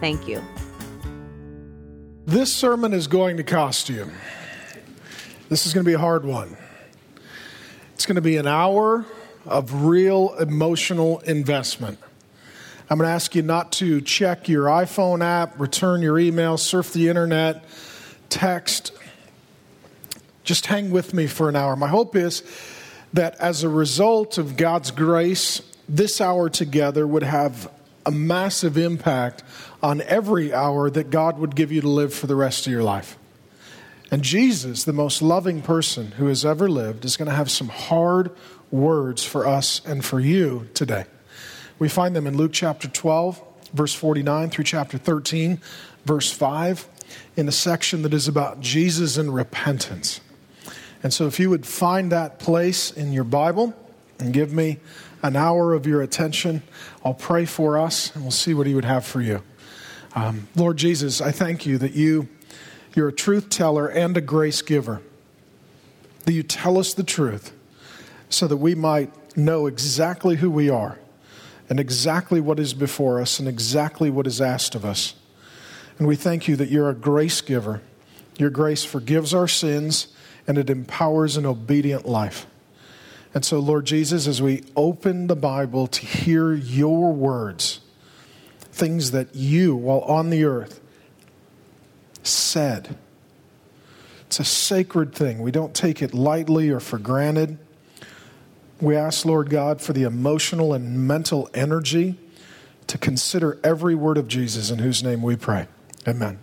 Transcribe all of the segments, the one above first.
Thank you. This sermon is going to cost you. This is going to be a hard one. It's going to be an hour of real emotional investment. I'm going to ask you not to check your iPhone app, return your email, surf the internet, text. Just hang with me for an hour. My hope is that as a result of God's grace, this hour together would have a massive impact on every hour that God would give you to live for the rest of your life. And Jesus, the most loving person who has ever lived, is going to have some hard words for us and for you today. We find them in Luke chapter 12, verse 49 through chapter 13, verse 5, in a section that is about Jesus and repentance. And so, if you would find that place in your Bible and give me an hour of your attention, I'll pray for us and we'll see what He would have for you. Um, Lord Jesus, I thank you that you, you're a truth teller and a grace giver, that you tell us the truth so that we might know exactly who we are and exactly what is before us and exactly what is asked of us. And we thank you that you're a grace giver. Your grace forgives our sins and it empowers an obedient life. And so, Lord Jesus, as we open the Bible to hear your words, things that you, while on the earth, said, it's a sacred thing. We don't take it lightly or for granted. We ask, Lord God, for the emotional and mental energy to consider every word of Jesus, in whose name we pray. Amen.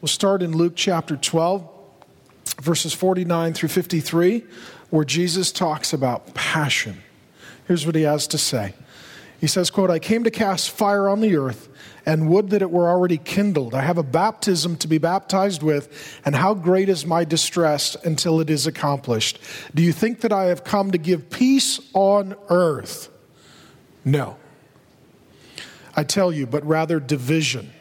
We'll start in Luke chapter 12, verses 49 through 53, where Jesus talks about passion. Here's what he has to say. He says, quote, I came to cast fire on the earth and would that it were already kindled. I have a baptism to be baptized with, and how great is my distress until it is accomplished. Do you think that I have come to give peace on earth? No. I tell you, but rather division.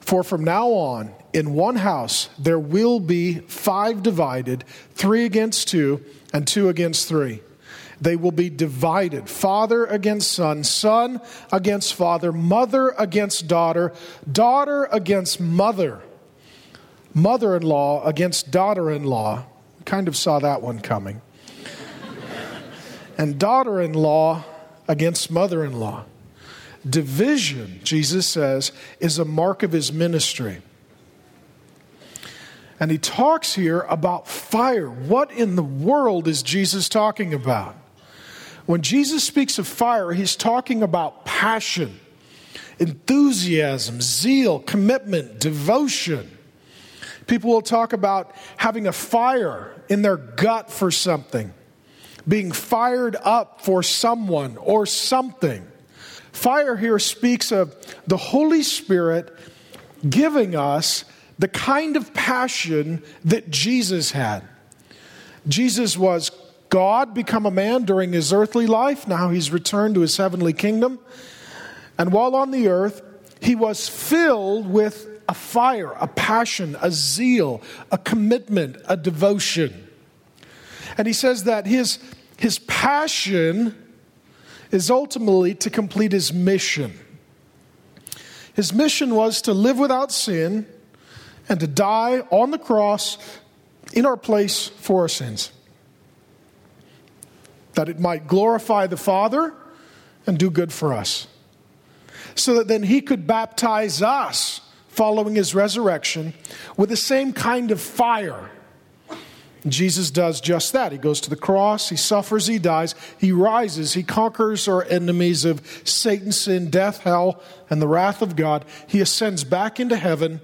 For from now on, in one house, there will be five divided, three against two, and two against three they will be divided father against son, son against father, mother against daughter, daughter against mother, mother in law against daughter in law. Kind of saw that one coming. and daughter in law against mother in law. Division, Jesus says, is a mark of his ministry. And he talks here about fire. What in the world is Jesus talking about? When Jesus speaks of fire, he's talking about passion, enthusiasm, zeal, commitment, devotion. People will talk about having a fire in their gut for something, being fired up for someone or something. Fire here speaks of the Holy Spirit giving us the kind of passion that Jesus had. Jesus was God become a man during his earthly life. Now he's returned to his heavenly kingdom. And while on the earth, he was filled with a fire, a passion, a zeal, a commitment, a devotion. And he says that his, his passion is ultimately to complete his mission. His mission was to live without sin and to die on the cross in our place for our sins that it might glorify the Father and do good for us. So that then He could baptize us following His resurrection with the same kind of fire. Jesus does just that. He goes to the cross, He suffers, He dies, He rises, He conquers our enemies of Satan, sin, death, hell, and the wrath of God. He ascends back into heaven.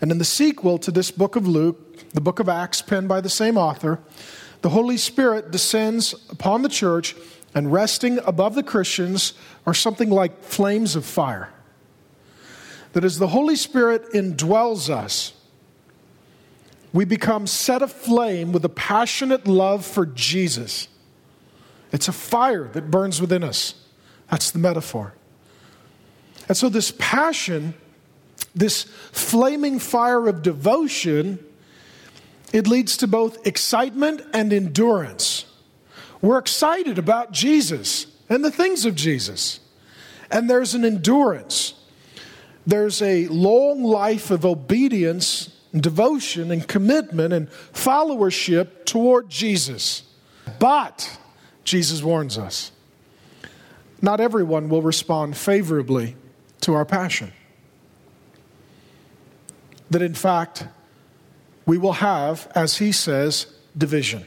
And in the sequel to this book of Luke, the book of Acts, penned by the same author, the Holy Spirit descends upon the church, and resting above the Christians are something like flames of fire. that as the Holy Spirit indwells us, we become set aflame with a passionate love for Jesus. It's a fire that burns within us. That's the metaphor. And so, this passion, this flaming fire of devotion, it leads to both excitement and endurance. We're excited about Jesus and the things of Jesus. And there's an endurance. There's a long life of obedience and devotion and commitment and followership toward Jesus. But, Jesus warns us, not everyone will respond favorably to our passion. That in fact, we will have, as he says, division.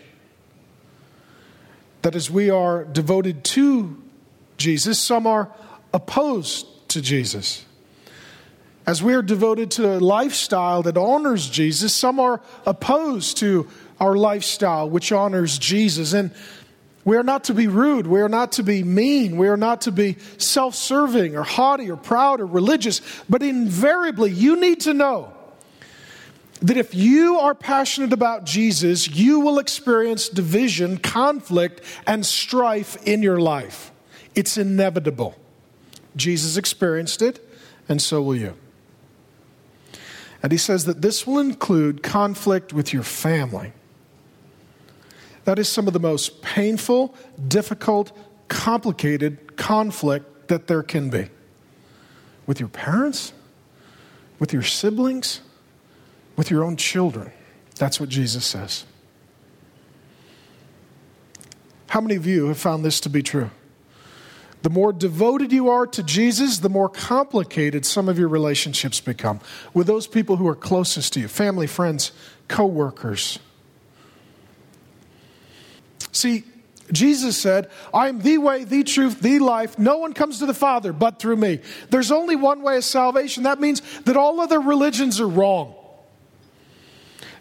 That as we are devoted to Jesus, some are opposed to Jesus. As we are devoted to a lifestyle that honors Jesus, some are opposed to our lifestyle which honors Jesus. And we are not to be rude. We are not to be mean. We are not to be self serving or haughty or proud or religious. But invariably, you need to know that if you are passionate about Jesus, you will experience division, conflict, and strife in your life. It's inevitable. Jesus experienced it, and so will you. And he says that this will include conflict with your family. That is some of the most painful, difficult, complicated conflict that there can be. With your parents, with your siblings, with your own children. That's what Jesus says. How many of you have found this to be true? The more devoted you are to Jesus, the more complicated some of your relationships become with those people who are closest to you family, friends, co workers. See, Jesus said, I am the way, the truth, the life. No one comes to the Father but through me. There's only one way of salvation. That means that all other religions are wrong.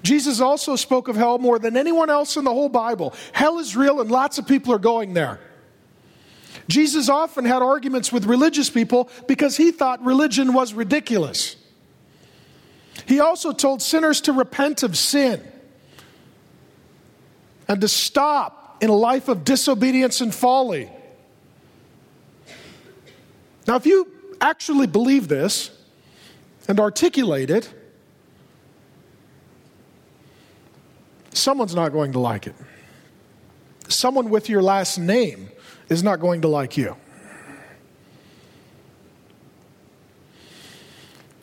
Jesus also spoke of hell more than anyone else in the whole Bible. Hell is real and lots of people are going there. Jesus often had arguments with religious people because he thought religion was ridiculous. He also told sinners to repent of sin and to stop in a life of disobedience and folly. Now, if you actually believe this and articulate it, someone's not going to like it. Someone with your last name is not going to like you.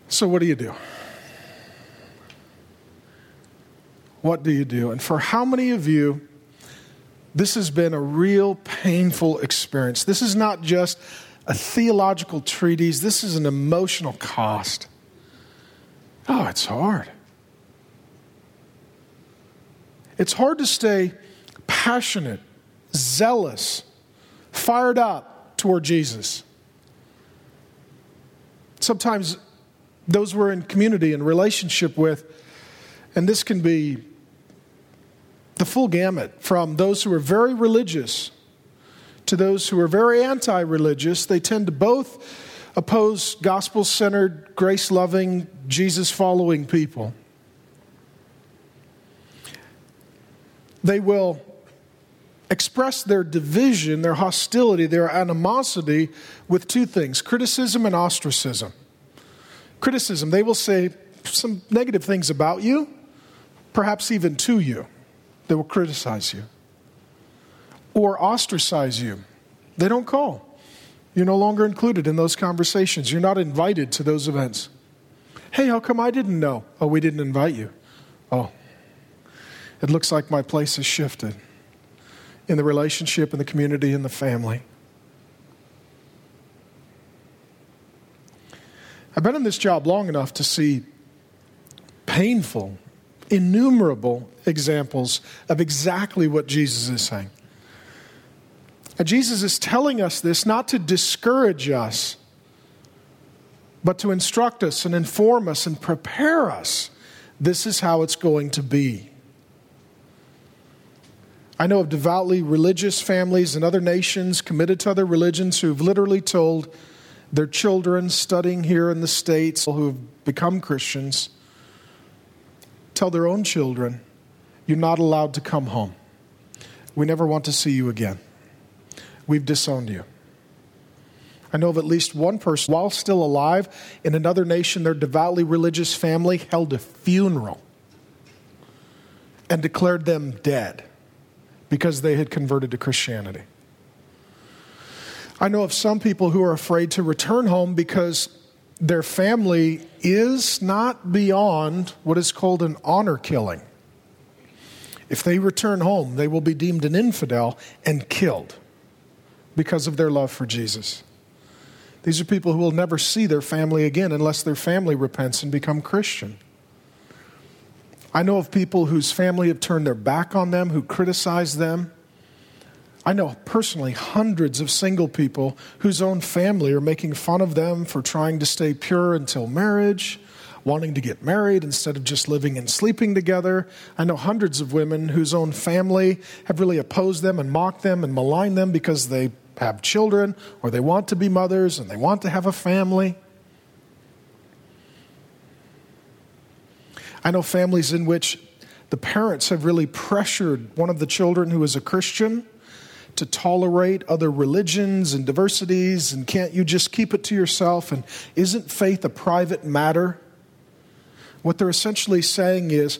So, what do you do? What do you do? And for how many of you, this has been a real painful experience? This is not just a theological treatise, this is an emotional cost. Oh, it's hard. It's hard to stay passionate, zealous, fired up toward Jesus. Sometimes those we're in community and relationship with, and this can be the full gamut from those who are very religious to those who are very anti religious. They tend to both oppose gospel centered, grace loving, Jesus following people. They will express their division, their hostility, their animosity with two things criticism and ostracism. Criticism, they will say some negative things about you, perhaps even to you. They will criticize you or ostracize you. They don't call. You're no longer included in those conversations. You're not invited to those events. Hey, how come I didn't know? Oh, we didn't invite you. Oh, it looks like my place has shifted in the relationship, in the community, in the family. I've been in this job long enough to see painful, innumerable examples of exactly what Jesus is saying. And Jesus is telling us this not to discourage us, but to instruct us and inform us and prepare us. This is how it's going to be. I know of devoutly religious families in other nations committed to other religions who've literally told their children studying here in the States who have become Christians tell their own children, You're not allowed to come home. We never want to see you again. We've disowned you. I know of at least one person, while still alive, in another nation, their devoutly religious family held a funeral and declared them dead because they had converted to Christianity. I know of some people who are afraid to return home because their family is not beyond what is called an honor killing. If they return home, they will be deemed an infidel and killed because of their love for Jesus. These are people who will never see their family again unless their family repents and become Christian. I know of people whose family have turned their back on them, who criticize them. I know personally hundreds of single people whose own family are making fun of them for trying to stay pure until marriage, wanting to get married instead of just living and sleeping together. I know hundreds of women whose own family have really opposed them and mocked them and maligned them because they have children or they want to be mothers and they want to have a family. I know families in which the parents have really pressured one of the children who is a Christian to tolerate other religions and diversities, and can't you just keep it to yourself? And isn't faith a private matter? What they're essentially saying is,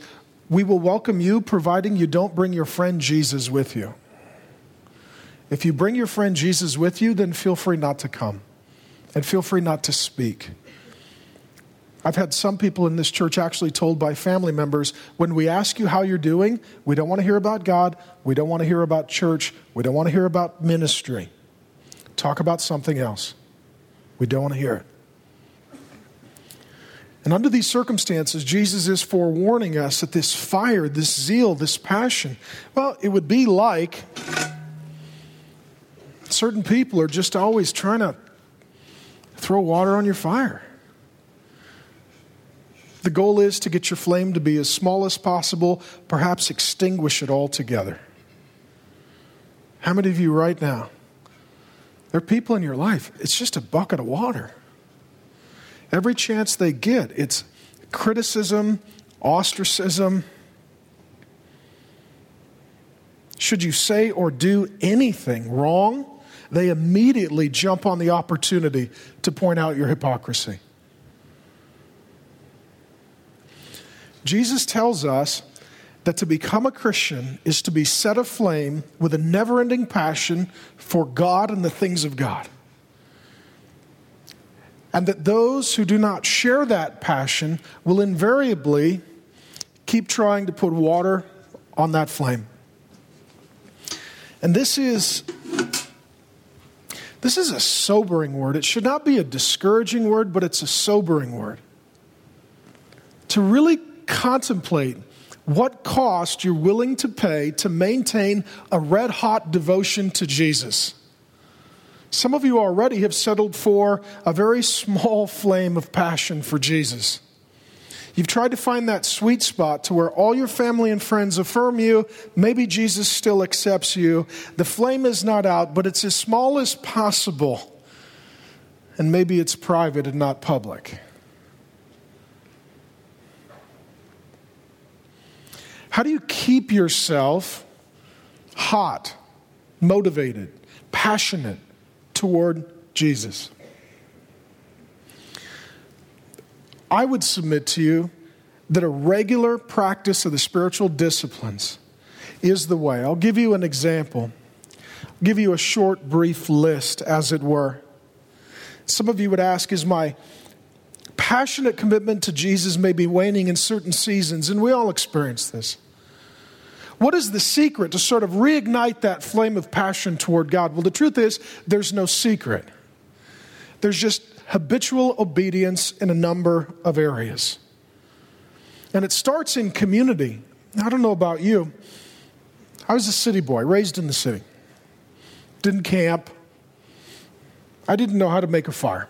we will welcome you providing you don't bring your friend Jesus with you. If you bring your friend Jesus with you, then feel free not to come and feel free not to speak. I've had some people in this church actually told by family members when we ask you how you're doing, we don't want to hear about God, we don't want to hear about church, we don't want to hear about ministry. Talk about something else. We don't want to hear it. And under these circumstances, Jesus is forewarning us that this fire, this zeal, this passion, well, it would be like certain people are just always trying to throw water on your fire. The goal is to get your flame to be as small as possible, perhaps extinguish it altogether. How many of you right now? There are people in your life, it's just a bucket of water. Every chance they get, it's criticism, ostracism. Should you say or do anything wrong, they immediately jump on the opportunity to point out your hypocrisy. Jesus tells us that to become a Christian is to be set aflame with a never ending passion for God and the things of God. And that those who do not share that passion will invariably keep trying to put water on that flame. And this is this is a sobering word. It should not be a discouraging word, but it's a sobering word. To really contemplate what cost you're willing to pay to maintain a red hot devotion to Jesus. Some of you already have settled for a very small flame of passion for Jesus. You've tried to find that sweet spot to where all your family and friends affirm you. Maybe Jesus still accepts you. The flame is not out, but it's as small as possible. And maybe it's private and not public. How do you keep yourself hot, motivated, passionate toward Jesus? I would submit to you that a regular practice of the spiritual disciplines is the way. I'll give you an example. I'll give you a short, brief list, as it were. Some of you would ask, Is my passionate commitment to Jesus maybe waning in certain seasons? And we all experience this. What is the secret to sort of reignite that flame of passion toward God? Well, the truth is, there's no secret. There's just habitual obedience in a number of areas. And it starts in community. I don't know about you. I was a city boy, raised in the city. Didn't camp. I didn't know how to make a fire.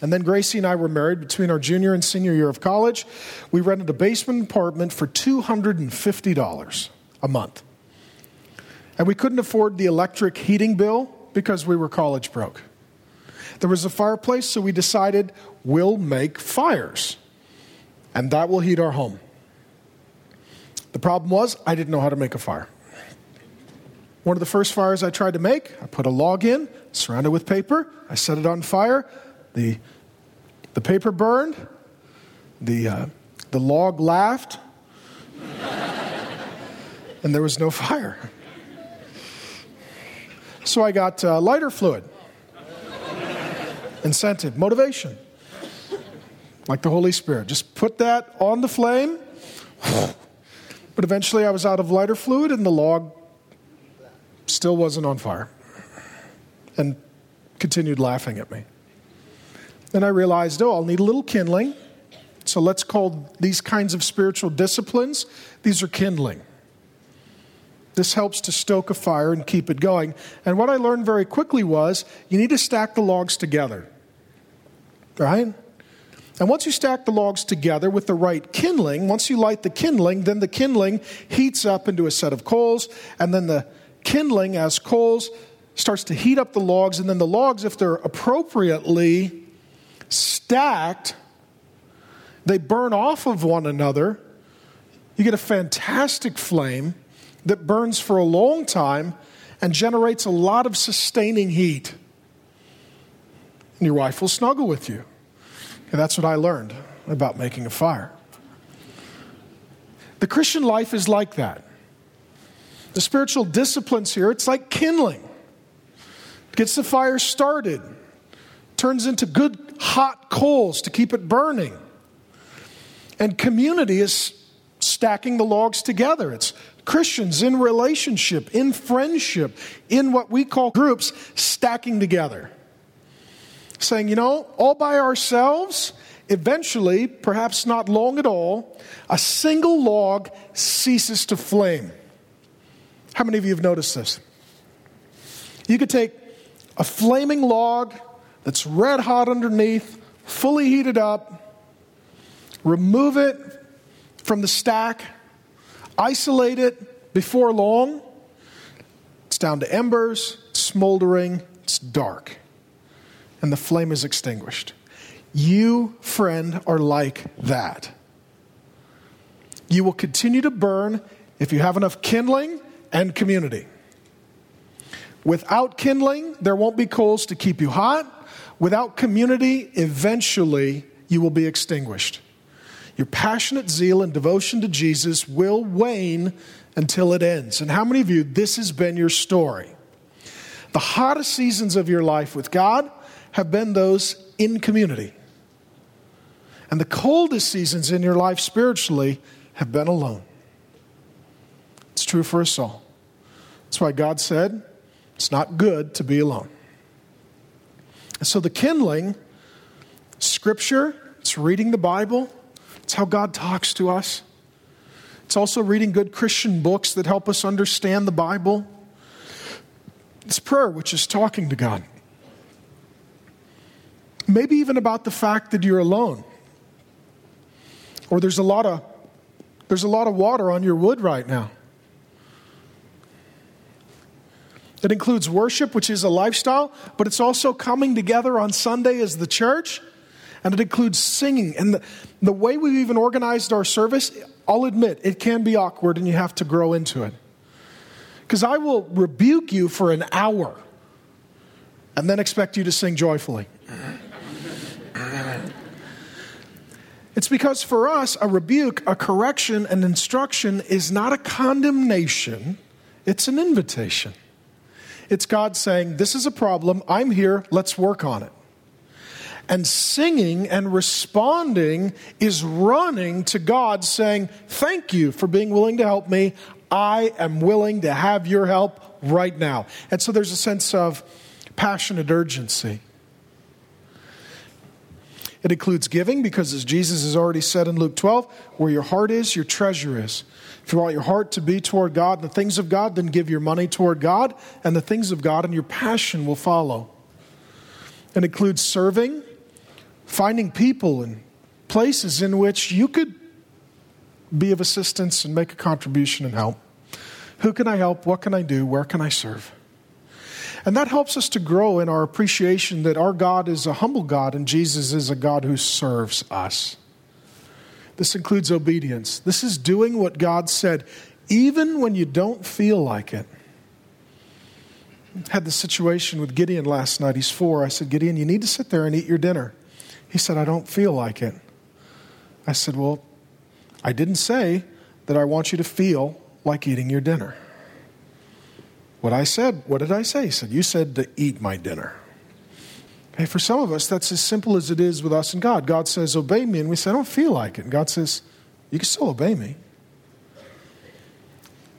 And then Gracie and I were married between our junior and senior year of college. We rented a basement apartment for $250 a month. And we couldn't afford the electric heating bill because we were college broke. There was a fireplace, so we decided we'll make fires, and that will heat our home. The problem was, I didn't know how to make a fire. One of the first fires I tried to make, I put a log in, surrounded with paper, I set it on fire, the, the paper burned, the, uh, the log laughed, and there was no fire. So I got uh, lighter fluid, incentive, motivation, like the Holy Spirit. Just put that on the flame. But eventually I was out of lighter fluid and the log still wasn't on fire and continued laughing at me. Then I realized, oh, I'll need a little kindling. So let's call these kinds of spiritual disciplines, these are kindling. This helps to stoke a fire and keep it going. And what I learned very quickly was you need to stack the logs together. Right? And once you stack the logs together with the right kindling, once you light the kindling, then the kindling heats up into a set of coals, and then the kindling, as coals, starts to heat up the logs, and then the logs, if they're appropriately stacked, they burn off of one another. You get a fantastic flame that burns for a long time and generates a lot of sustaining heat. And your wife will snuggle with you. And that's what I learned about making a fire. The Christian life is like that. The spiritual disciplines here, it's like kindling. Gets the fire started, turns into good hot coals to keep it burning. And community is stacking the logs together. It's Christians in relationship, in friendship, in what we call groups, stacking together. Saying, you know, all by ourselves, eventually, perhaps not long at all, a single log ceases to flame. How many of you have noticed this? You could take a flaming log that's red hot underneath, fully heated up, remove it from the stack, isolate it before long. It's down to embers, smoldering, it's dark, and the flame is extinguished. You, friend, are like that. You will continue to burn if you have enough kindling and community. Without kindling, there won't be coals to keep you hot. Without community, eventually you will be extinguished. Your passionate zeal and devotion to Jesus will wane until it ends. And how many of you, this has been your story? The hottest seasons of your life with God have been those in community. And the coldest seasons in your life spiritually have been alone. It's true for us all. That's why God said it's not good to be alone. So the kindling, scripture, it's reading the Bible, it's how God talks to us. It's also reading good Christian books that help us understand the Bible. It's prayer, which is talking to God. Maybe even about the fact that you're alone. Or there's a lot of there's a lot of water on your wood right now. It includes worship, which is a lifestyle, but it's also coming together on Sunday as the church. And it includes singing. And the, the way we've even organized our service, I'll admit, it can be awkward and you have to grow into it. Because I will rebuke you for an hour and then expect you to sing joyfully. It's because for us, a rebuke, a correction, an instruction is not a condemnation, it's an invitation. It's God saying, This is a problem. I'm here. Let's work on it. And singing and responding is running to God saying, Thank you for being willing to help me. I am willing to have your help right now. And so there's a sense of passionate urgency. It includes giving because, as Jesus has already said in Luke 12, where your heart is, your treasure is. If you want your heart to be toward God and the things of God, then give your money toward God and the things of God, and your passion will follow. It includes serving, finding people and places in which you could be of assistance and make a contribution and help. Who can I help? What can I do? Where can I serve? And that helps us to grow in our appreciation that our God is a humble God and Jesus is a God who serves us. This includes obedience. This is doing what God said, even when you don't feel like it. I had the situation with Gideon last night. He's four. I said, Gideon, you need to sit there and eat your dinner. He said, I don't feel like it. I said, Well, I didn't say that I want you to feel like eating your dinner. What I said, what did I say? He said, You said to eat my dinner. Hey, for some of us, that's as simple as it is with us and God. God says, Obey me. And we say, I don't feel like it. And God says, You can still obey me.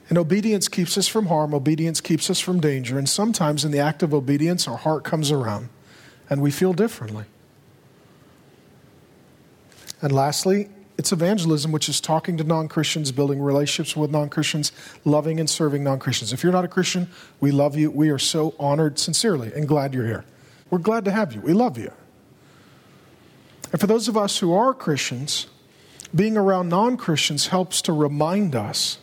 And obedience keeps us from harm, obedience keeps us from danger. And sometimes in the act of obedience, our heart comes around and we feel differently. And lastly, it's evangelism, which is talking to non Christians, building relationships with non Christians, loving and serving non Christians. If you're not a Christian, we love you. We are so honored, sincerely, and glad you're here. We're glad to have you. We love you. And for those of us who are Christians, being around non Christians helps to remind us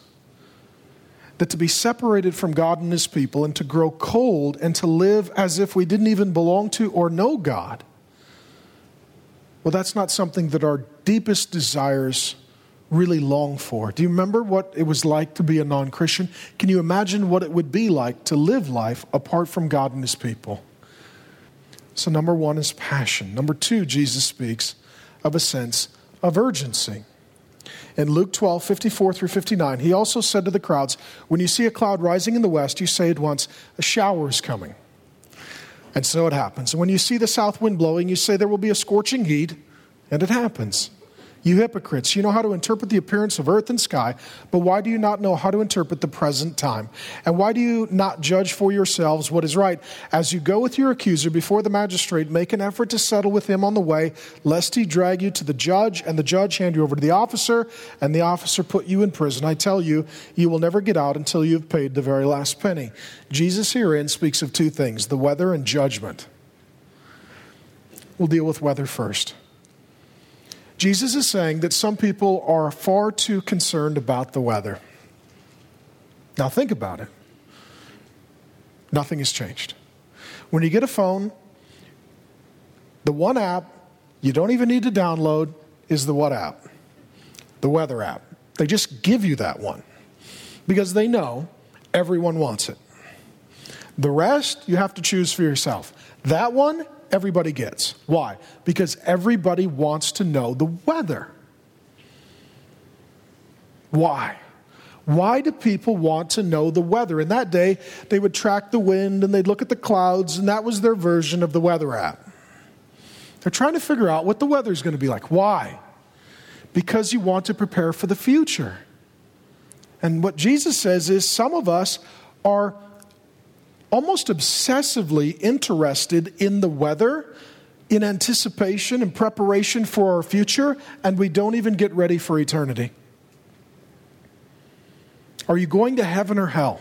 that to be separated from God and His people and to grow cold and to live as if we didn't even belong to or know God, well, that's not something that our deepest desires really long for. Do you remember what it was like to be a non Christian? Can you imagine what it would be like to live life apart from God and His people? So, number one is passion. Number two, Jesus speaks of a sense of urgency. In Luke 12, 54 through 59, he also said to the crowds, When you see a cloud rising in the west, you say at once, A shower is coming. And so it happens. And when you see the south wind blowing, you say, There will be a scorching heat, and it happens. You hypocrites, you know how to interpret the appearance of earth and sky, but why do you not know how to interpret the present time? And why do you not judge for yourselves what is right? As you go with your accuser before the magistrate, make an effort to settle with him on the way, lest he drag you to the judge, and the judge hand you over to the officer, and the officer put you in prison. I tell you, you will never get out until you have paid the very last penny. Jesus herein speaks of two things the weather and judgment. We'll deal with weather first. Jesus is saying that some people are far too concerned about the weather. Now, think about it. Nothing has changed. When you get a phone, the one app you don't even need to download is the what app? The weather app. They just give you that one because they know everyone wants it. The rest you have to choose for yourself. That one everybody gets. Why? Because everybody wants to know the weather. Why? Why do people want to know the weather? In that day, they would track the wind and they'd look at the clouds, and that was their version of the weather app. They're trying to figure out what the weather is going to be like. Why? Because you want to prepare for the future. And what Jesus says is some of us are almost obsessively interested in the weather, in anticipation and preparation for our future, and we don't even get ready for eternity. Are you going to heaven or hell?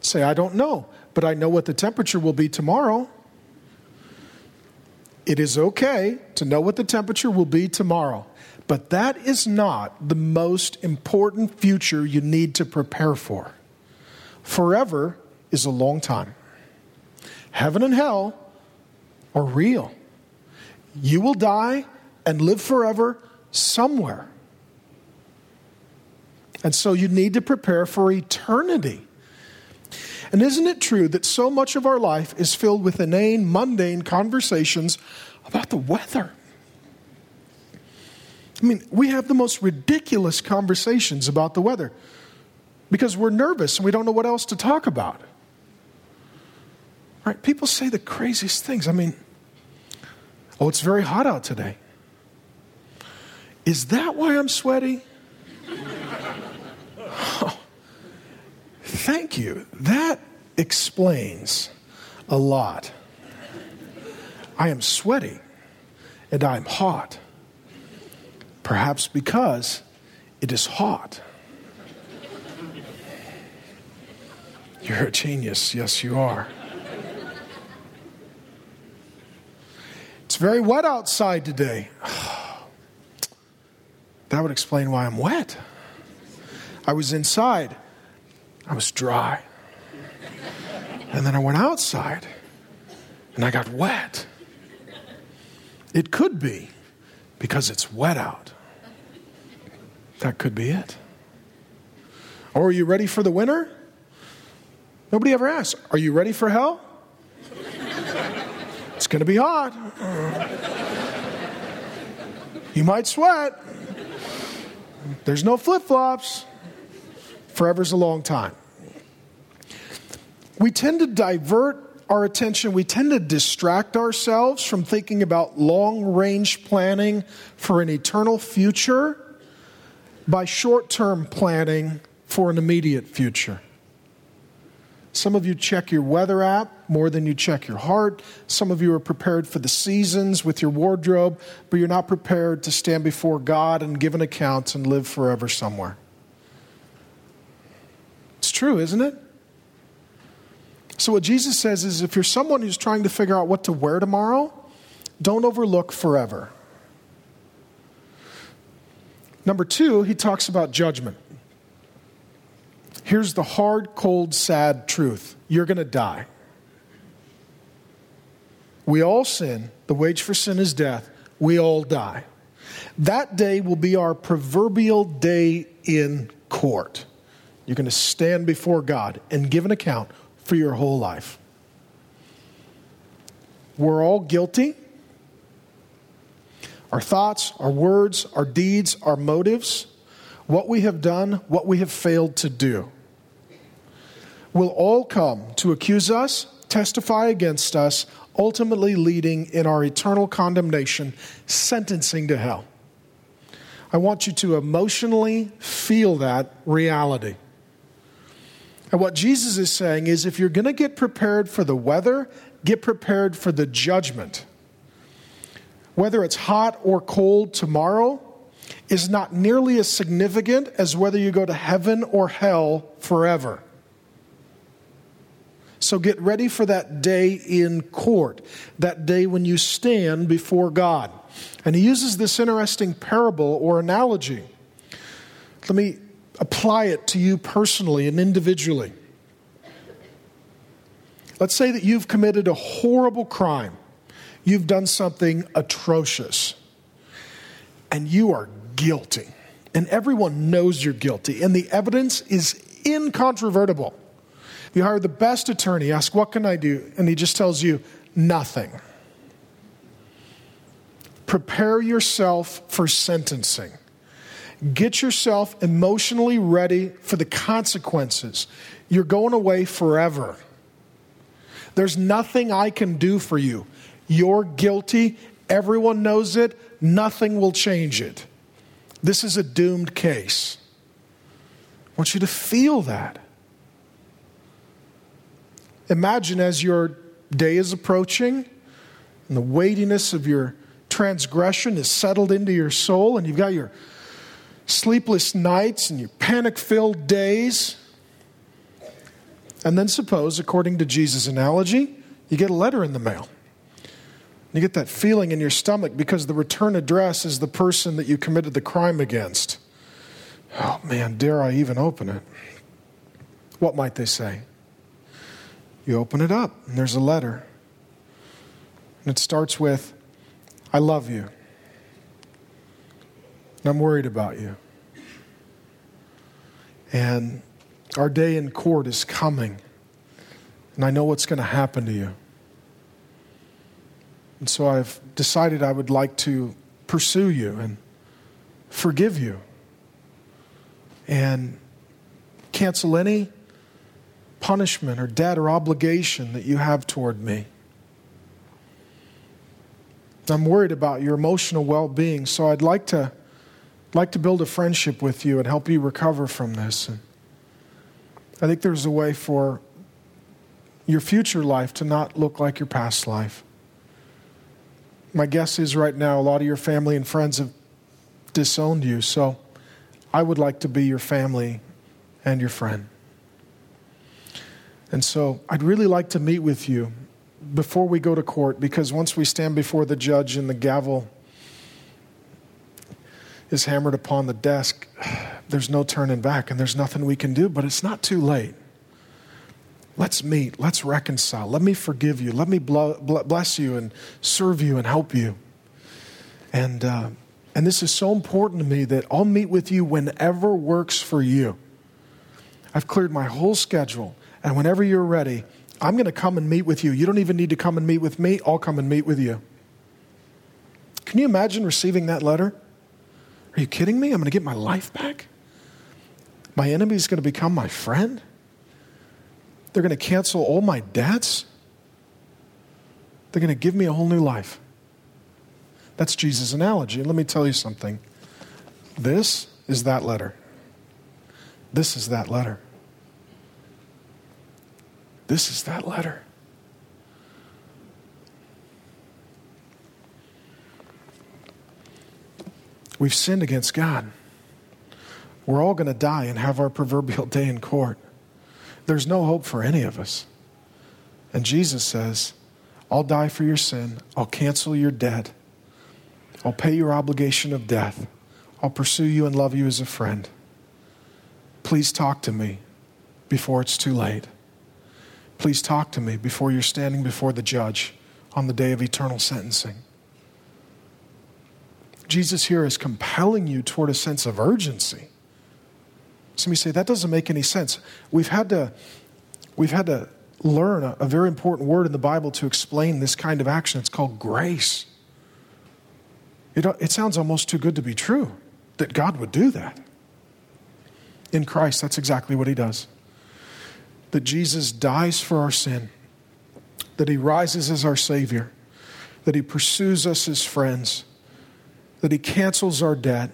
Say, I don't know, but I know what the temperature will be tomorrow. It is okay to know what the temperature will be tomorrow, but that is not the most important future you need to prepare for. Forever is a long time. Heaven and hell are real. You will die and live forever somewhere. And so you need to prepare for eternity. And isn't it true that so much of our life is filled with inane, mundane conversations about the weather? I mean, we have the most ridiculous conversations about the weather because we're nervous and we don't know what else to talk about. Right? People say the craziest things. I mean, oh, it's very hot out today. Is that why I'm sweaty? oh, thank you. That explains a lot. I am sweaty and I am hot. Perhaps because it is hot. You're a genius. Yes, you are. It's very wet outside today. That would explain why I'm wet. I was inside, I was dry. And then I went outside and I got wet. It could be because it's wet out. That could be it. Or are you ready for the winter? Nobody ever asks, Are you ready for hell? It's going to be hot. You might sweat. There's no flip flops. Forever's a long time. We tend to divert our attention, we tend to distract ourselves from thinking about long range planning for an eternal future by short term planning for an immediate future. Some of you check your weather app more than you check your heart. Some of you are prepared for the seasons with your wardrobe, but you're not prepared to stand before God and give an account and live forever somewhere. It's true, isn't it? So, what Jesus says is if you're someone who's trying to figure out what to wear tomorrow, don't overlook forever. Number two, he talks about judgment. Here's the hard, cold, sad truth you're going to die. We all sin. The wage for sin is death. We all die. That day will be our proverbial day in court. You're going to stand before God and give an account for your whole life. We're all guilty. Our thoughts, our words, our deeds, our motives, what we have done, what we have failed to do, will all come to accuse us, testify against us, ultimately leading in our eternal condemnation, sentencing to hell. I want you to emotionally feel that reality. And what Jesus is saying is if you're going to get prepared for the weather, get prepared for the judgment. Whether it's hot or cold tomorrow is not nearly as significant as whether you go to heaven or hell forever. So get ready for that day in court, that day when you stand before God. And he uses this interesting parable or analogy. Let me apply it to you personally and individually. Let's say that you've committed a horrible crime, you've done something atrocious, and you are guilty. And everyone knows you're guilty, and the evidence is incontrovertible. You hire the best attorney, ask, What can I do? And he just tells you, Nothing. Prepare yourself for sentencing. Get yourself emotionally ready for the consequences. You're going away forever. There's nothing I can do for you. You're guilty. Everyone knows it. Nothing will change it. This is a doomed case. I want you to feel that. Imagine as your day is approaching and the weightiness of your transgression is settled into your soul, and you've got your sleepless nights and your panic filled days. And then suppose, according to Jesus' analogy, you get a letter in the mail. You get that feeling in your stomach because the return address is the person that you committed the crime against. Oh man, dare I even open it? What might they say? You open it up, and there's a letter. And it starts with, I love you. And I'm worried about you. And our day in court is coming. And I know what's going to happen to you. And so I've decided I would like to pursue you and forgive you and cancel any punishment or debt or obligation that you have toward me. I'm worried about your emotional well being, so I'd like to, like to build a friendship with you and help you recover from this. And I think there's a way for your future life to not look like your past life. My guess is right now a lot of your family and friends have disowned you, so I would like to be your family and your friend. And so I'd really like to meet with you before we go to court because once we stand before the judge and the gavel is hammered upon the desk, there's no turning back and there's nothing we can do, but it's not too late. Let's meet. Let's reconcile. Let me forgive you. Let me bless you and serve you and help you. And, uh, and this is so important to me that I'll meet with you whenever works for you. I've cleared my whole schedule. And whenever you're ready, I'm going to come and meet with you. You don't even need to come and meet with me. I'll come and meet with you. Can you imagine receiving that letter? Are you kidding me? I'm going to get my life back? My enemy is going to become my friend? They're going to cancel all my debts? They're going to give me a whole new life. That's Jesus' analogy. Let me tell you something. This is that letter. This is that letter. This is that letter. We've sinned against God. We're all going to die and have our proverbial day in court. There's no hope for any of us. And Jesus says, I'll die for your sin. I'll cancel your debt. I'll pay your obligation of death. I'll pursue you and love you as a friend. Please talk to me before it's too late. Please talk to me before you're standing before the judge on the day of eternal sentencing. Jesus here is compelling you toward a sense of urgency. Some of say, that doesn't make any sense. We've had to, we've had to learn a, a very important word in the Bible to explain this kind of action. It's called grace. It, it sounds almost too good to be true that God would do that. In Christ, that's exactly what he does. That Jesus dies for our sin, that he rises as our Savior, that he pursues us as friends that He cancels our debt,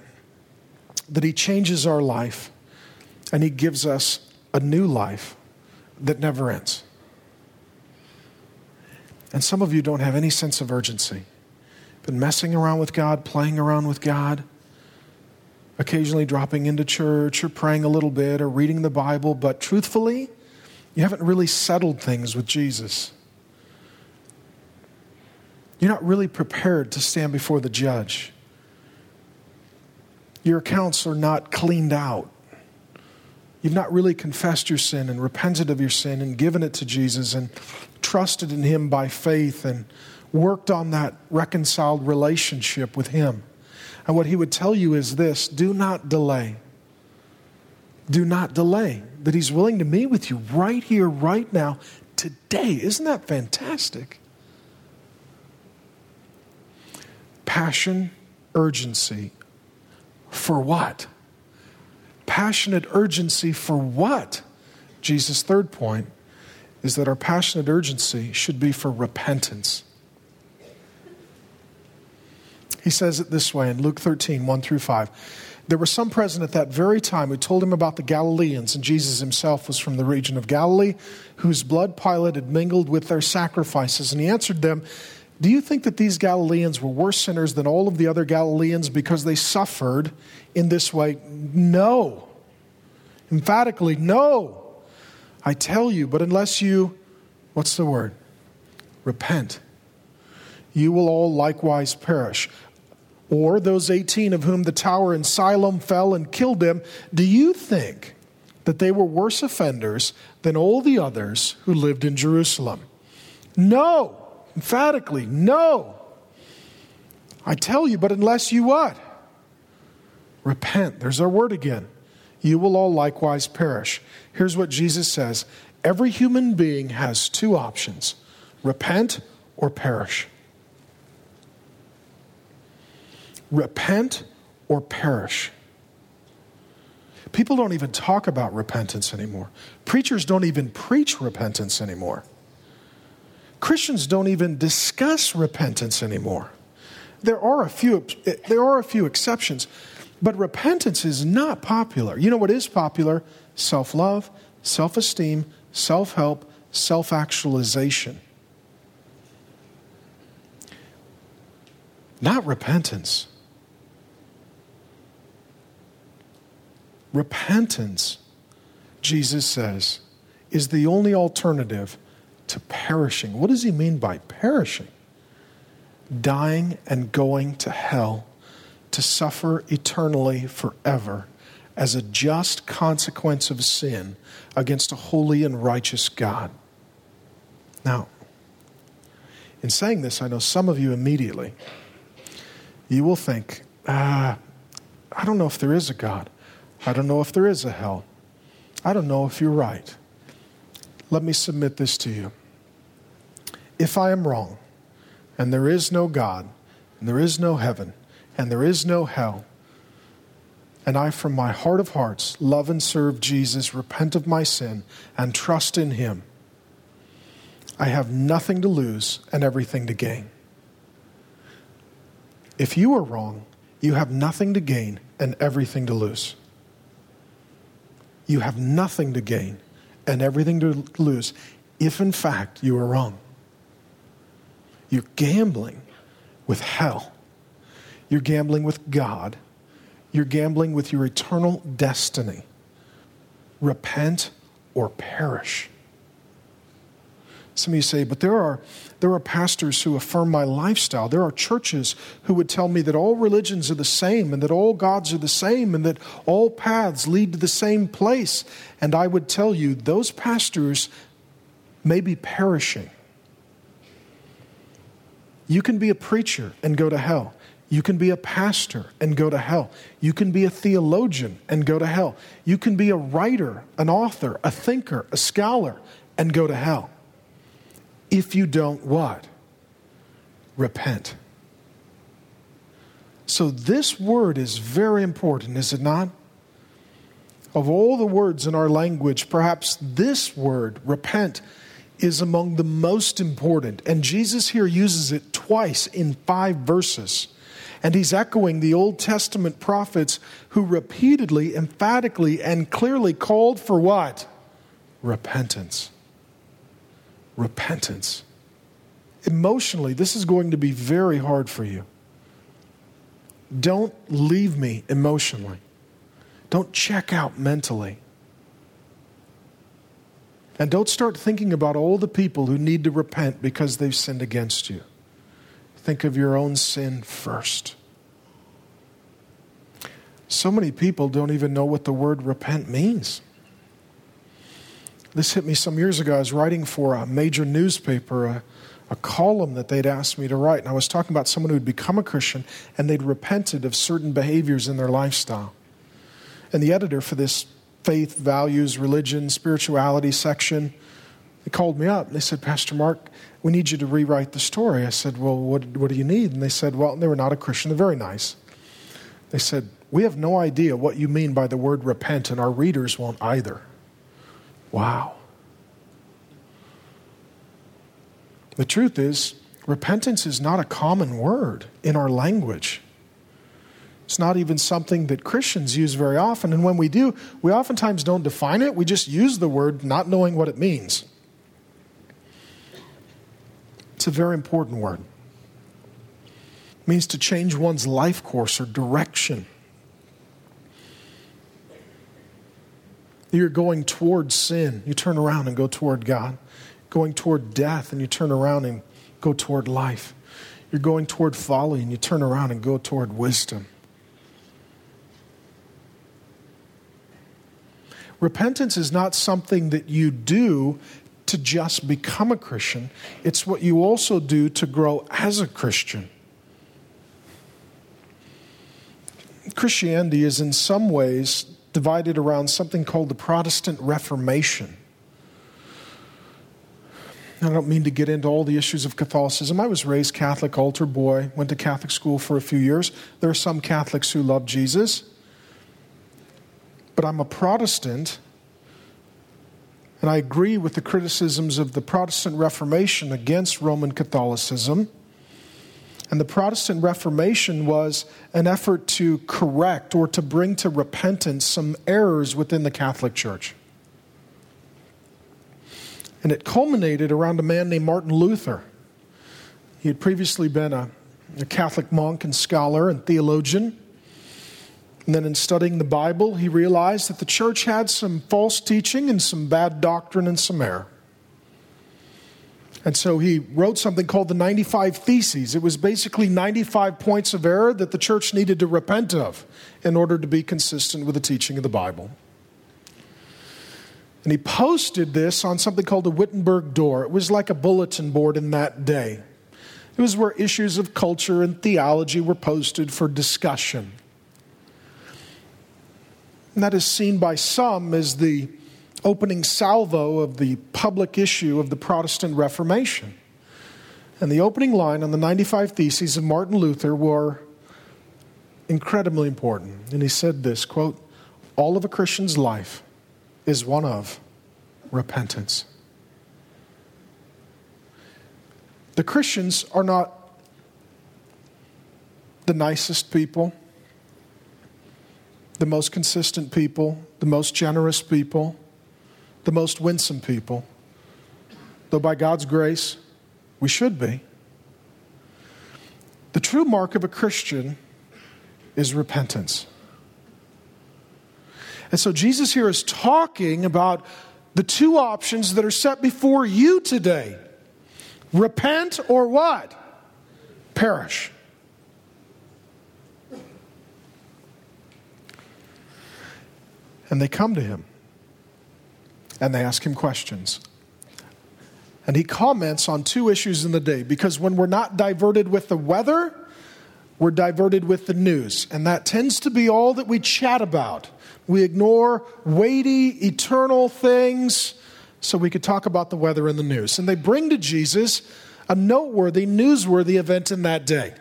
that He changes our life, and He gives us a new life that never ends. And some of you don't have any sense of urgency. Been messing around with God, playing around with God, occasionally dropping into church or praying a little bit or reading the Bible, but truthfully, you haven't really settled things with Jesus. You're not really prepared to stand before the judge your accounts are not cleaned out. You've not really confessed your sin and repented of your sin and given it to Jesus and trusted in Him by faith and worked on that reconciled relationship with Him. And what He would tell you is this do not delay. Do not delay. That He's willing to meet with you right here, right now, today. Isn't that fantastic? Passion, urgency, for what? Passionate urgency for what? Jesus' third point is that our passionate urgency should be for repentance. He says it this way in Luke 13, 1 through 5. There were some present at that very time who told him about the Galileans, and Jesus himself was from the region of Galilee, whose blood Pilate had mingled with their sacrifices. And he answered them, do you think that these Galileans were worse sinners than all of the other Galileans because they suffered in this way? No. Emphatically, no. I tell you, but unless you, what's the word? Repent, you will all likewise perish. Or those 18 of whom the tower in Siloam fell and killed them, do you think that they were worse offenders than all the others who lived in Jerusalem? No emphatically, no. I tell you, but unless you what? Repent. There's our word again. You will all likewise perish. Here's what Jesus says every human being has two options repent or perish. Repent or perish. People don't even talk about repentance anymore. Preachers don't even preach repentance anymore. Christians don't even discuss repentance anymore. There are a few, there are a few exceptions, but repentance is not popular. You know what is popular? Self love, self esteem, self help, self actualization. Not repentance. Repentance, Jesus says, is the only alternative to perishing. What does he mean by perishing? Dying and going to hell to suffer eternally forever as a just consequence of sin against a holy and righteous God. Now, in saying this, I know some of you immediately, you will think, ah, I don't know if there is a God. I don't know if there is a hell. I don't know if you're right. Let me submit this to you. If I am wrong, and there is no God, and there is no heaven, and there is no hell, and I, from my heart of hearts, love and serve Jesus, repent of my sin, and trust in Him, I have nothing to lose and everything to gain. If you are wrong, you have nothing to gain and everything to lose. You have nothing to gain and everything to lose if, in fact, you are wrong. You're gambling with hell. You're gambling with God. You're gambling with your eternal destiny. Repent or perish. Some of you say, but there are, there are pastors who affirm my lifestyle. There are churches who would tell me that all religions are the same and that all gods are the same and that all paths lead to the same place. And I would tell you, those pastors may be perishing. You can be a preacher and go to hell. You can be a pastor and go to hell. You can be a theologian and go to hell. You can be a writer, an author, a thinker, a scholar, and go to hell if you don't what? Repent. So, this word is very important, is it not? Of all the words in our language, perhaps this word, repent, is among the most important. And Jesus here uses it twice in five verses. And he's echoing the Old Testament prophets who repeatedly, emphatically, and clearly called for what? Repentance repentance. Emotionally, this is going to be very hard for you. Don't leave me emotionally. Don't check out mentally. And don't start thinking about all the people who need to repent because they've sinned against you. Think of your own sin first. So many people don't even know what the word repent means. This hit me some years ago. I was writing for a major newspaper, a, a column that they'd asked me to write. And I was talking about someone who'd become a Christian and they'd repented of certain behaviors in their lifestyle. And the editor for this faith, values, religion, spirituality section, they called me up they said, Pastor Mark, we need you to rewrite the story. I said, Well, what, what do you need? And they said, Well, they were not a Christian. They're very nice. They said, We have no idea what you mean by the word repent, and our readers won't either. Wow. The truth is, repentance is not a common word in our language. It's not even something that Christians use very often. And when we do, we oftentimes don't define it. We just use the word not knowing what it means. It's a very important word. It means to change one's life course or direction. You're going toward sin, you turn around and go toward God. Going toward death, and you turn around and go toward life. You're going toward folly, and you turn around and go toward wisdom. Repentance is not something that you do to just become a Christian, it's what you also do to grow as a Christian. Christianity is, in some ways, divided around something called the Protestant Reformation. I don't mean to get into all the issues of Catholicism. I was raised Catholic, altar boy, went to Catholic school for a few years. There are some Catholics who love Jesus. But I'm a Protestant, and I agree with the criticisms of the Protestant Reformation against Roman Catholicism. And the Protestant Reformation was an effort to correct or to bring to repentance some errors within the Catholic Church. And it culminated around a man named Martin Luther. He had previously been a, a Catholic monk and scholar and theologian. And then, in studying the Bible, he realized that the church had some false teaching and some bad doctrine and some error. And so he wrote something called the 95 Theses. It was basically 95 points of error that the church needed to repent of in order to be consistent with the teaching of the Bible. And he posted this on something called a Wittenberg door. It was like a bulletin board in that day. It was where issues of culture and theology were posted for discussion. And that is seen by some as the opening salvo of the public issue of the Protestant Reformation. And the opening line on the 95 Theses of Martin Luther were incredibly important. And he said this quote, All of a Christian's life is one of repentance. The Christians are not the nicest people, the most consistent people, the most generous people the most winsome people, though by God's grace, we should be. The true mark of a Christian is repentance. And so Jesus here is talking about the two options that are set before you today repent or what? Perish. And they come to him and they ask him questions. And he comments on two issues in the day because when we're not diverted with the weather, we're diverted with the news. And that tends to be all that we chat about. We ignore weighty, eternal things so we could talk about the weather and the news. And they bring to Jesus a noteworthy, newsworthy event in that day.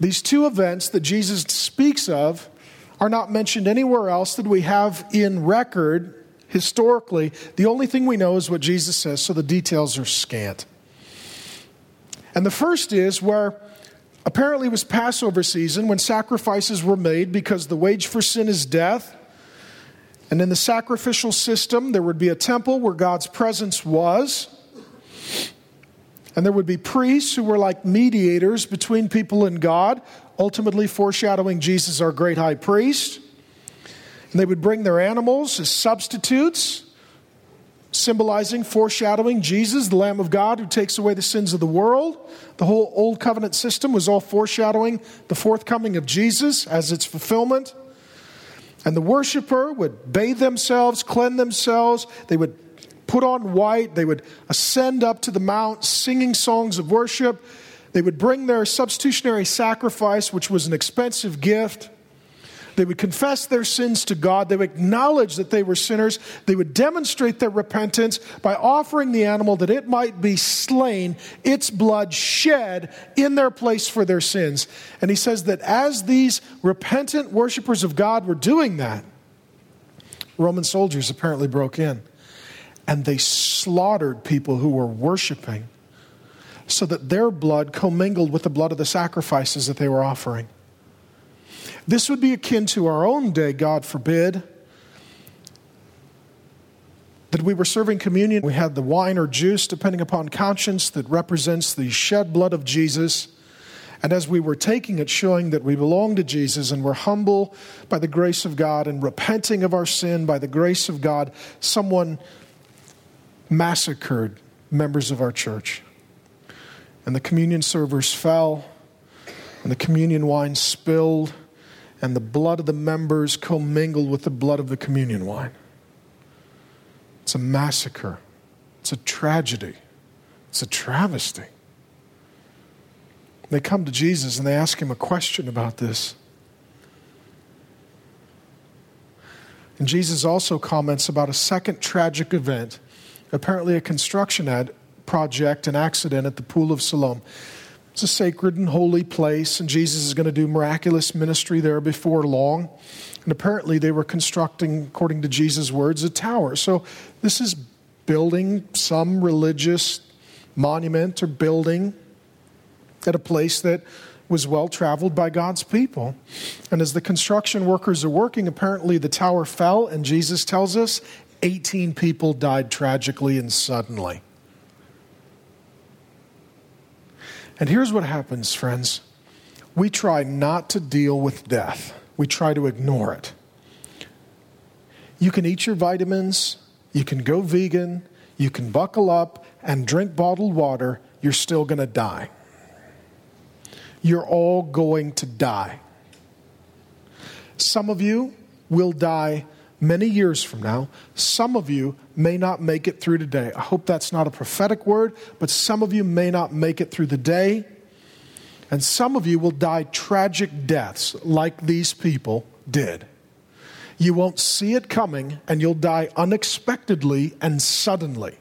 These two events that Jesus speaks of are not mentioned anywhere else that we have in record historically. The only thing we know is what Jesus says, so the details are scant. And the first is where apparently it was Passover season when sacrifices were made because the wage for sin is death. And in the sacrificial system, there would be a temple where God's presence was. And there would be priests who were like mediators between people and God ultimately foreshadowing Jesus, our great high priest. And they would bring their animals as substitutes, symbolizing, foreshadowing Jesus, the Lamb of God who takes away the sins of the world. The whole Old Covenant system was all foreshadowing the forthcoming of Jesus as its fulfillment. And the worshiper would bathe themselves, cleanse themselves. They would put on white. They would ascend up to the mount singing songs of worship. They would bring their substitutionary sacrifice, which was an expensive gift. They would confess their sins to God. They would acknowledge that they were sinners. They would demonstrate their repentance by offering the animal that it might be slain, its blood shed in their place for their sins. And he says that as these repentant worshippers of God were doing that, Roman soldiers apparently broke in and they slaughtered people who were worshiping so that their blood commingled with the blood of the sacrifices that they were offering. This would be akin to our own day, God forbid, that we were serving communion. We had the wine or juice, depending upon conscience, that represents the shed blood of Jesus. And as we were taking it, showing that we belong to Jesus and we're humble by the grace of God and repenting of our sin by the grace of God, someone massacred members of our church and the communion servers fell, and the communion wine spilled, and the blood of the members commingled with the blood of the communion wine. It's a massacre, it's a tragedy, it's a travesty. They come to Jesus and they ask him a question about this. And Jesus also comments about a second tragic event, apparently a construction ad, project, an accident at the Pool of Siloam. It's a sacred and holy place, and Jesus is going to do miraculous ministry there before long. And apparently, they were constructing, according to Jesus' words, a tower. So, this is building some religious monument or building at a place that was well traveled by God's people. And as the construction workers are working, apparently the tower fell, and Jesus tells us 18 people died tragically and suddenly. And here's what happens, friends we try not to deal with death, we try to ignore it. You can eat your vitamins, you can go vegan, you can buckle up and drink bottled water, you're still going to die. You're all going to die. Some of you will die many years from now. Some of you may not make it through today. I hope that's not a prophetic word, but some of you may not make it through the day. And some of you will die tragic deaths like these people did. You won't see it coming, and you'll die unexpectedly and suddenly.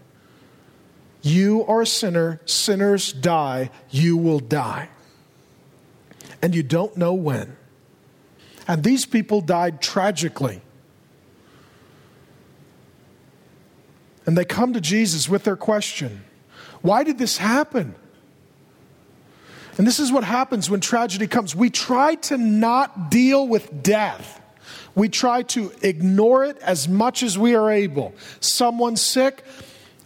You are a sinner, sinners die, you will die. And you don't know when. And these people died tragically. And they come to Jesus with their question Why did this happen? And this is what happens when tragedy comes. We try to not deal with death. We try to ignore it as much as we are able. Someone's sick,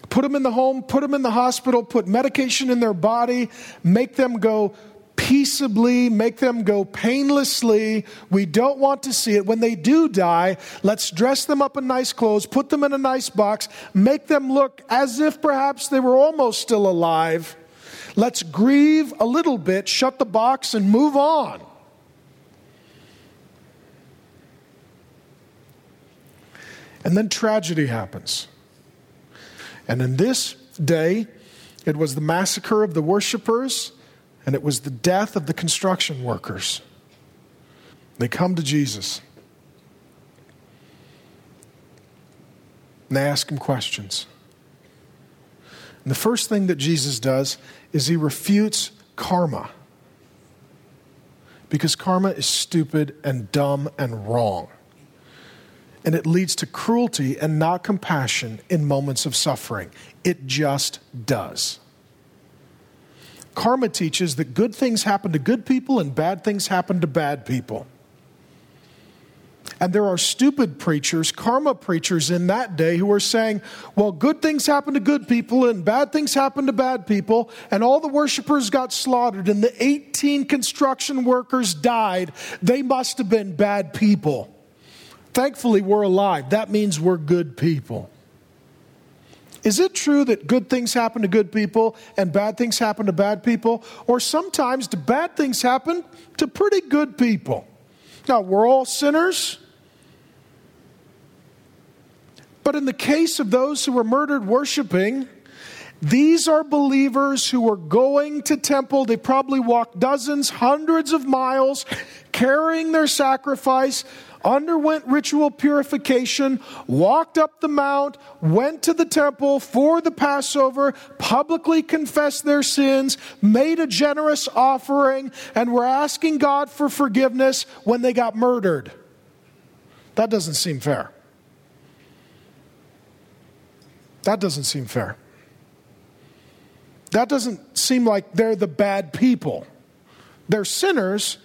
put them in the home, put them in the hospital, put medication in their body, make them go peaceably, make them go painlessly. We don't want to see it. When they do die, let's dress them up in nice clothes, put them in a nice box, make them look as if perhaps they were almost still alive. Let's grieve a little bit, shut the box, and move on. And then tragedy happens. And in this day, it was the massacre of the worshipers and it was the death of the construction workers. They come to Jesus. And they ask him questions. And the first thing that Jesus does is he refutes karma. Because karma is stupid and dumb and wrong. And it leads to cruelty and not compassion in moments of suffering. It just does. Karma teaches that good things happen to good people and bad things happen to bad people. And there are stupid preachers, karma preachers in that day who are saying, well, good things happen to good people and bad things happen to bad people, and all the worshipers got slaughtered and the 18 construction workers died. They must have been bad people. Thankfully, we're alive. That means we're good people. Is it true that good things happen to good people and bad things happen to bad people? Or sometimes bad things happen to pretty good people? Now, we're all sinners. But in the case of those who were murdered worshiping, these are believers who were going to temple. They probably walked dozens, hundreds of miles carrying their sacrifice underwent ritual purification, walked up the mount, went to the temple for the Passover, publicly confessed their sins, made a generous offering, and were asking God for forgiveness when they got murdered. That doesn't seem fair. That doesn't seem fair. That doesn't seem like they're the bad people. They're sinners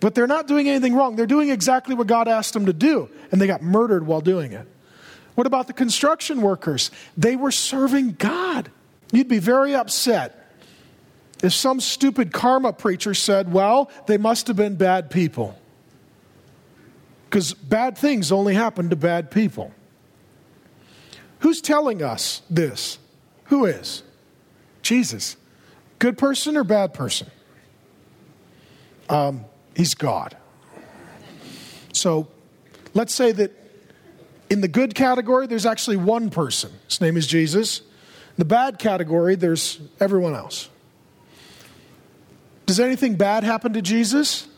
but they're not doing anything wrong. They're doing exactly what God asked them to do, and they got murdered while doing it. What about the construction workers? They were serving God. You'd be very upset if some stupid karma preacher said, well, they must have been bad people. Because bad things only happen to bad people. Who's telling us this? Who is? Jesus. Good person or bad person? Um, He's God. So let's say that in the good category, there's actually one person. His name is Jesus. In the bad category, there's everyone else. Does anything bad happen to Jesus?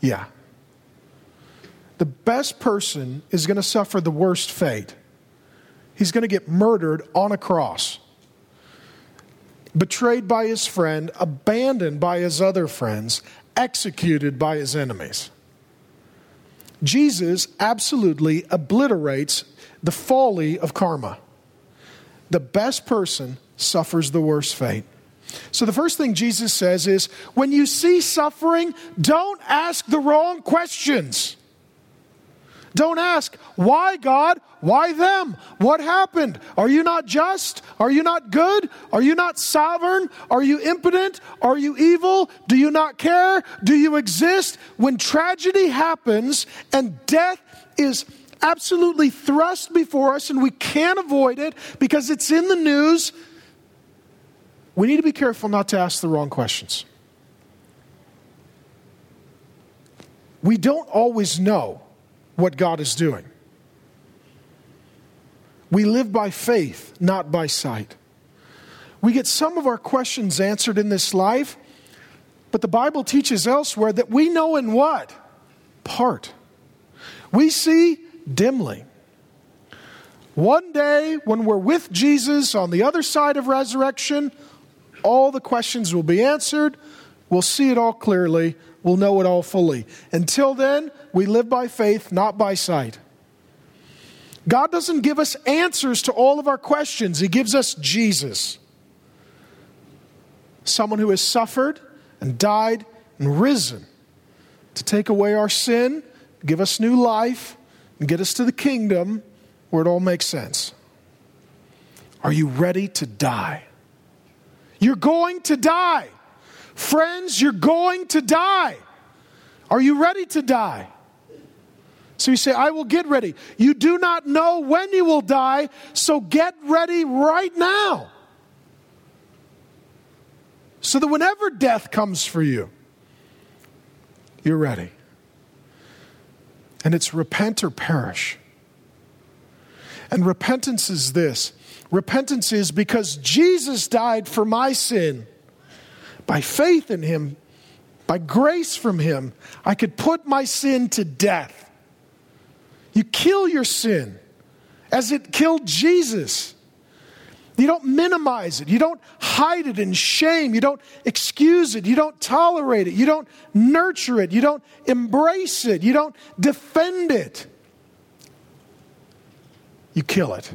Yeah. The best person is going to suffer the worst fate. He's going to get murdered on a cross, betrayed by his friend, abandoned by his other friends, executed by his enemies. Jesus absolutely obliterates the folly of karma. The best person suffers the worst fate. So, the first thing Jesus says is when you see suffering, don't ask the wrong questions. Don't ask, why God? Why them? What happened? Are you not just? Are you not good? Are you not sovereign? Are you impotent? Are you evil? Do you not care? Do you exist? When tragedy happens and death is absolutely thrust before us and we can't avoid it because it's in the news, we need to be careful not to ask the wrong questions. We don't always know what God is doing. We live by faith, not by sight. We get some of our questions answered in this life, but the Bible teaches elsewhere that we know in what? Part. We see dimly. One day, when we're with Jesus on the other side of resurrection, all the questions will be answered. We'll see it all clearly. We'll know it all fully. Until then, we live by faith, not by sight. God doesn't give us answers to all of our questions, He gives us Jesus. Someone who has suffered and died and risen to take away our sin, give us new life, and get us to the kingdom where it all makes sense. Are you ready to die? You're going to die. Friends, you're going to die. Are you ready to die? So you say, I will get ready. You do not know when you will die, so get ready right now. So that whenever death comes for you, you're ready. And it's repent or perish. And repentance is this repentance is because Jesus died for my sin. By faith in him, by grace from him, I could put my sin to death. You kill your sin as it killed Jesus. You don't minimize it. You don't hide it in shame. You don't excuse it. You don't tolerate it. You don't nurture it. You don't embrace it. You don't defend it. You kill it.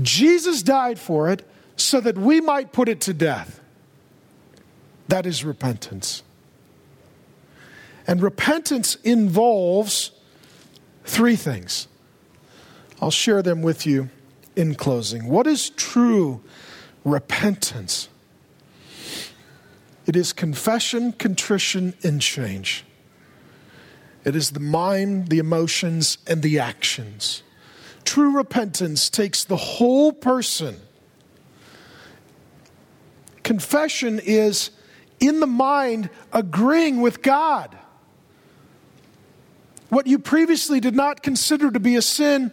Jesus died for it so that we might put it to death. That is repentance. And repentance involves three things. I'll share them with you in closing. What is true repentance? It is confession, contrition, and change. It is the mind, the emotions, and the actions. True repentance takes the whole person. Confession is in the mind agreeing with God. What you previously did not consider to be a sin,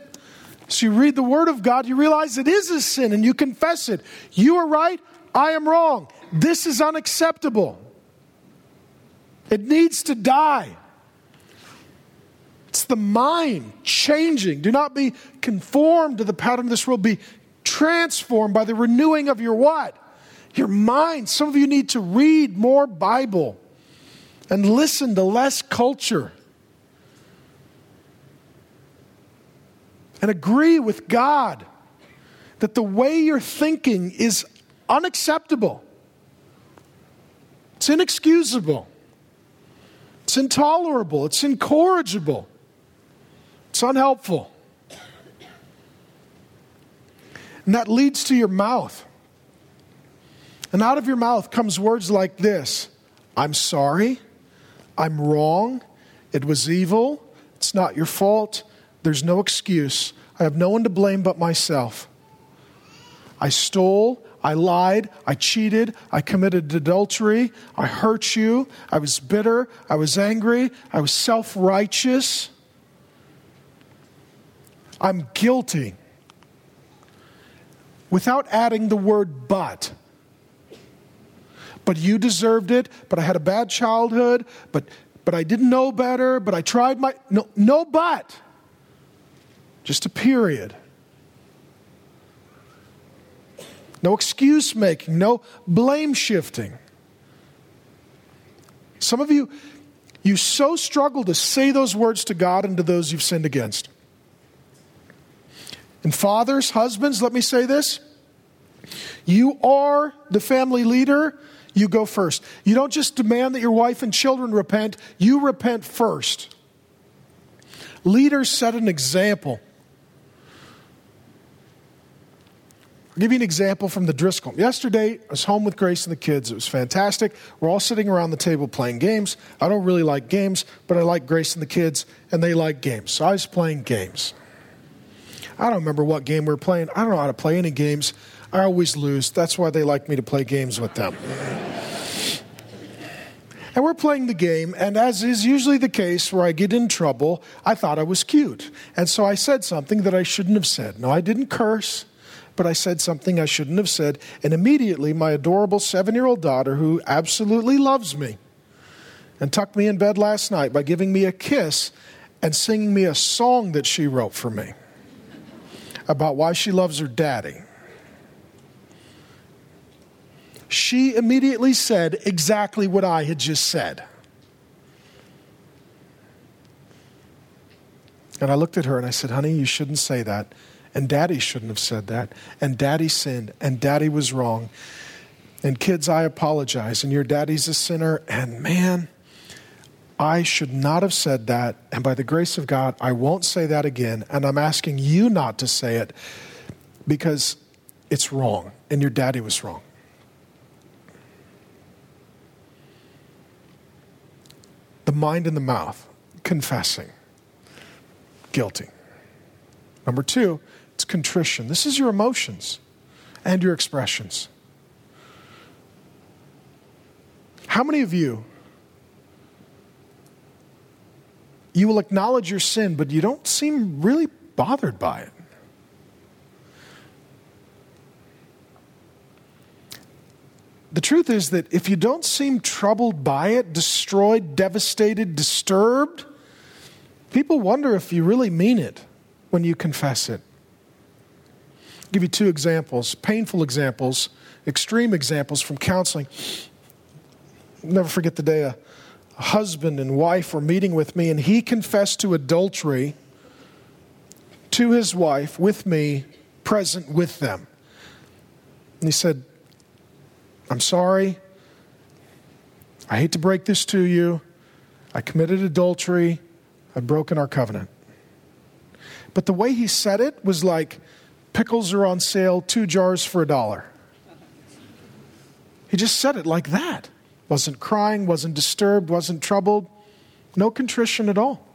so you read the Word of God, you realize it is a sin and you confess it. You are right, I am wrong. This is unacceptable. It needs to die. It's the mind changing. Do not be conformed to the pattern of this world. Be transformed by the renewing of your what? Your mind. Some of you need to read more Bible and listen to less culture. And agree with God that the way you're thinking is unacceptable. It's inexcusable. It's intolerable. It's incorrigible. It's unhelpful. And that leads to your mouth. And out of your mouth comes words like this I'm sorry. I'm wrong. It was evil. It's not your fault. There's no excuse. I have no one to blame but myself. I stole, I lied, I cheated, I committed adultery, I hurt you, I was bitter, I was angry, I was self righteous. I'm guilty. Without adding the word but. But you deserved it, but I had a bad childhood, but, but I didn't know better, but I tried my. No, no but just a period. No excuse making, no blame shifting. Some of you, you so struggle to say those words to God and to those you've sinned against. And fathers, husbands, let me say this. You are the family leader, you go first. You don't just demand that your wife and children repent, you repent first. Leaders set an example. I'll give you an example from the Driscoll. Yesterday, I was home with Grace and the kids. It was fantastic. We're all sitting around the table playing games. I don't really like games, but I like Grace and the kids, and they like games. So I was playing games. I don't remember what game we were playing. I don't know how to play any games. I always lose. That's why they like me to play games with them. And we're playing the game, and as is usually the case where I get in trouble, I thought I was cute. And so I said something that I shouldn't have said. No, I didn't curse, but I said something I shouldn't have said. And immediately, my adorable seven year old daughter, who absolutely loves me, and tucked me in bed last night by giving me a kiss and singing me a song that she wrote for me about why she loves her daddy. she immediately said exactly what I had just said. And I looked at her and I said, Honey, you shouldn't say that. And daddy shouldn't have said that. And daddy sinned. And daddy was wrong. And kids, I apologize. And your daddy's a sinner. And man, I should not have said that. And by the grace of God, I won't say that again. And I'm asking you not to say it because it's wrong. And your daddy was wrong. the mind and the mouth, confessing, guilty. Number two, contrition. This is your emotions and your expressions. How many of you, you will acknowledge your sin, but you don't seem really bothered by it? the truth is that if you don't seem troubled by it, destroyed, devastated, disturbed, people wonder if you really mean it when you confess it. Give you two examples, painful examples, extreme examples from counseling. I'll never forget the day a, a husband and wife were meeting with me, and he confessed to adultery to his wife with me, present with them. And he said, I'm sorry. I hate to break this to you. I committed adultery. I've broken our covenant. But the way he said it was like pickles are on sale, two jars for a dollar. He just said it like that. Wasn't crying, wasn't disturbed, wasn't troubled, no contrition at all.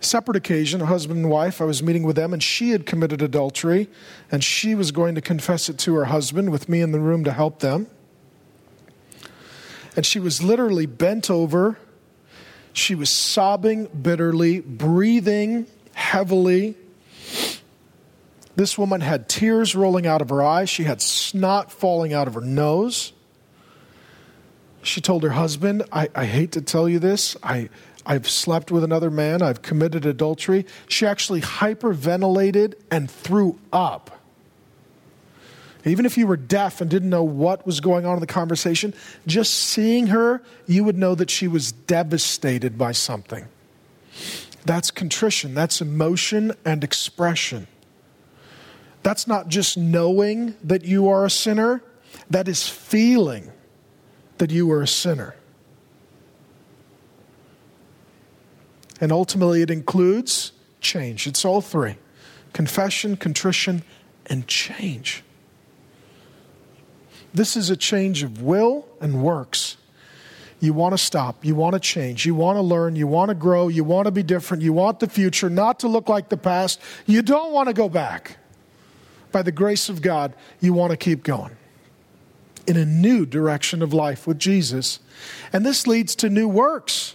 separate occasion, a husband and wife, I was meeting with them, and she had committed adultery, and she was going to confess it to her husband with me in the room to help them. And she was literally bent over. She was sobbing bitterly, breathing heavily. This woman had tears rolling out of her eyes. She had snot falling out of her nose. She told her husband, I, I hate to tell you this. I, I've slept with another man, I've committed adultery. She actually hyperventilated and threw up. Even if you were deaf and didn't know what was going on in the conversation, just seeing her, you would know that she was devastated by something. That's contrition, that's emotion and expression. That's not just knowing that you are a sinner, that is feeling that you are a sinner. And ultimately, it includes change. It's all three confession, contrition, and change. This is a change of will and works. You want to stop. You want to change. You want to learn. You want to grow. You want to be different. You want the future not to look like the past. You don't want to go back. By the grace of God, you want to keep going in a new direction of life with Jesus. And this leads to new works.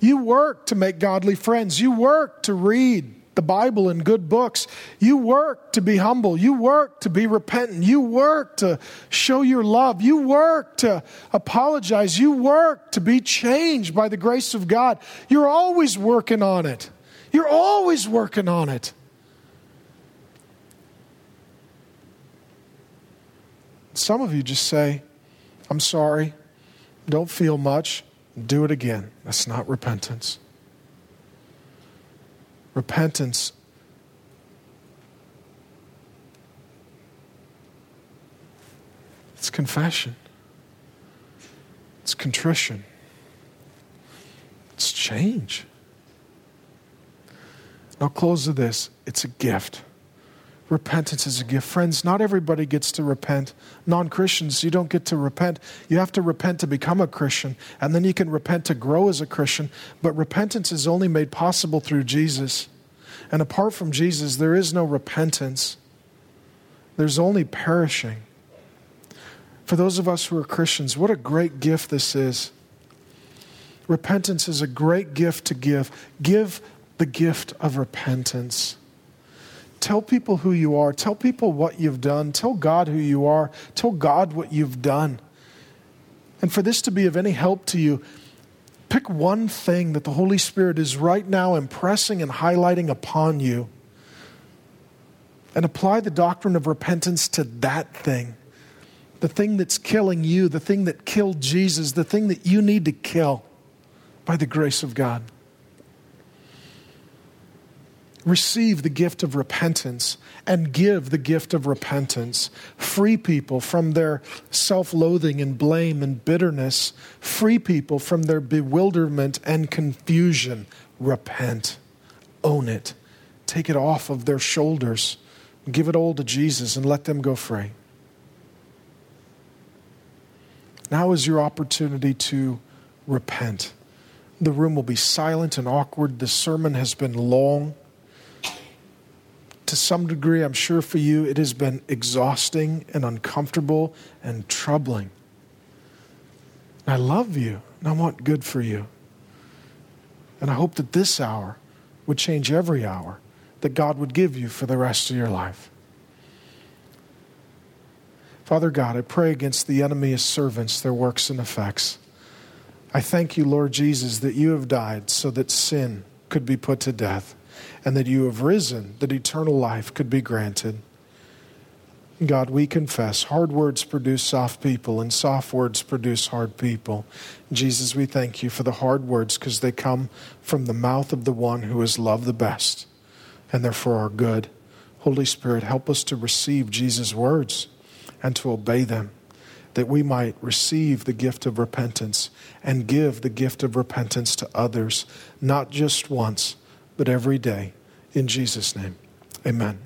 You work to make godly friends. You work to read the Bible and good books. You work to be humble. You work to be repentant. You work to show your love. You work to apologize. You work to be changed by the grace of God. You're always working on it. You're always working on it. Some of you just say, I'm sorry, don't feel much do it again. That's not repentance. Repentance it's confession. It's contrition. It's change. I'll close with this it's a gift. Repentance is a gift. Friends, not everybody gets to repent. Non Christians, you don't get to repent. You have to repent to become a Christian, and then you can repent to grow as a Christian. But repentance is only made possible through Jesus. And apart from Jesus, there is no repentance, there's only perishing. For those of us who are Christians, what a great gift this is. Repentance is a great gift to give. Give the gift of repentance. Tell people who you are. Tell people what you've done. Tell God who you are. Tell God what you've done. And for this to be of any help to you, pick one thing that the Holy Spirit is right now impressing and highlighting upon you and apply the doctrine of repentance to that thing. The thing that's killing you, the thing that killed Jesus, the thing that you need to kill by the grace of God receive the gift of repentance and give the gift of repentance. Free people from their self loathing and blame and bitterness. Free people from their bewilderment and confusion. Repent. Own it. Take it off of their shoulders. Give it all to Jesus and let them go free. Now is your opportunity to repent. The room will be silent and awkward. The sermon has been long to some degree, I'm sure for you, it has been exhausting and uncomfortable and troubling. I love you and I want good for you. And I hope that this hour would change every hour that God would give you for the rest of your life. Father God, I pray against the enemy's servants, their works and effects. I thank you, Lord Jesus, that you have died so that sin could be put to death and that you have risen, that eternal life could be granted. God, we confess hard words produce soft people, and soft words produce hard people. Jesus, we thank you for the hard words because they come from the mouth of the one who is loved the best, and they're for our good. Holy Spirit, help us to receive Jesus' words and to obey them, that we might receive the gift of repentance and give the gift of repentance to others, not just once but every day. In Jesus' name, amen.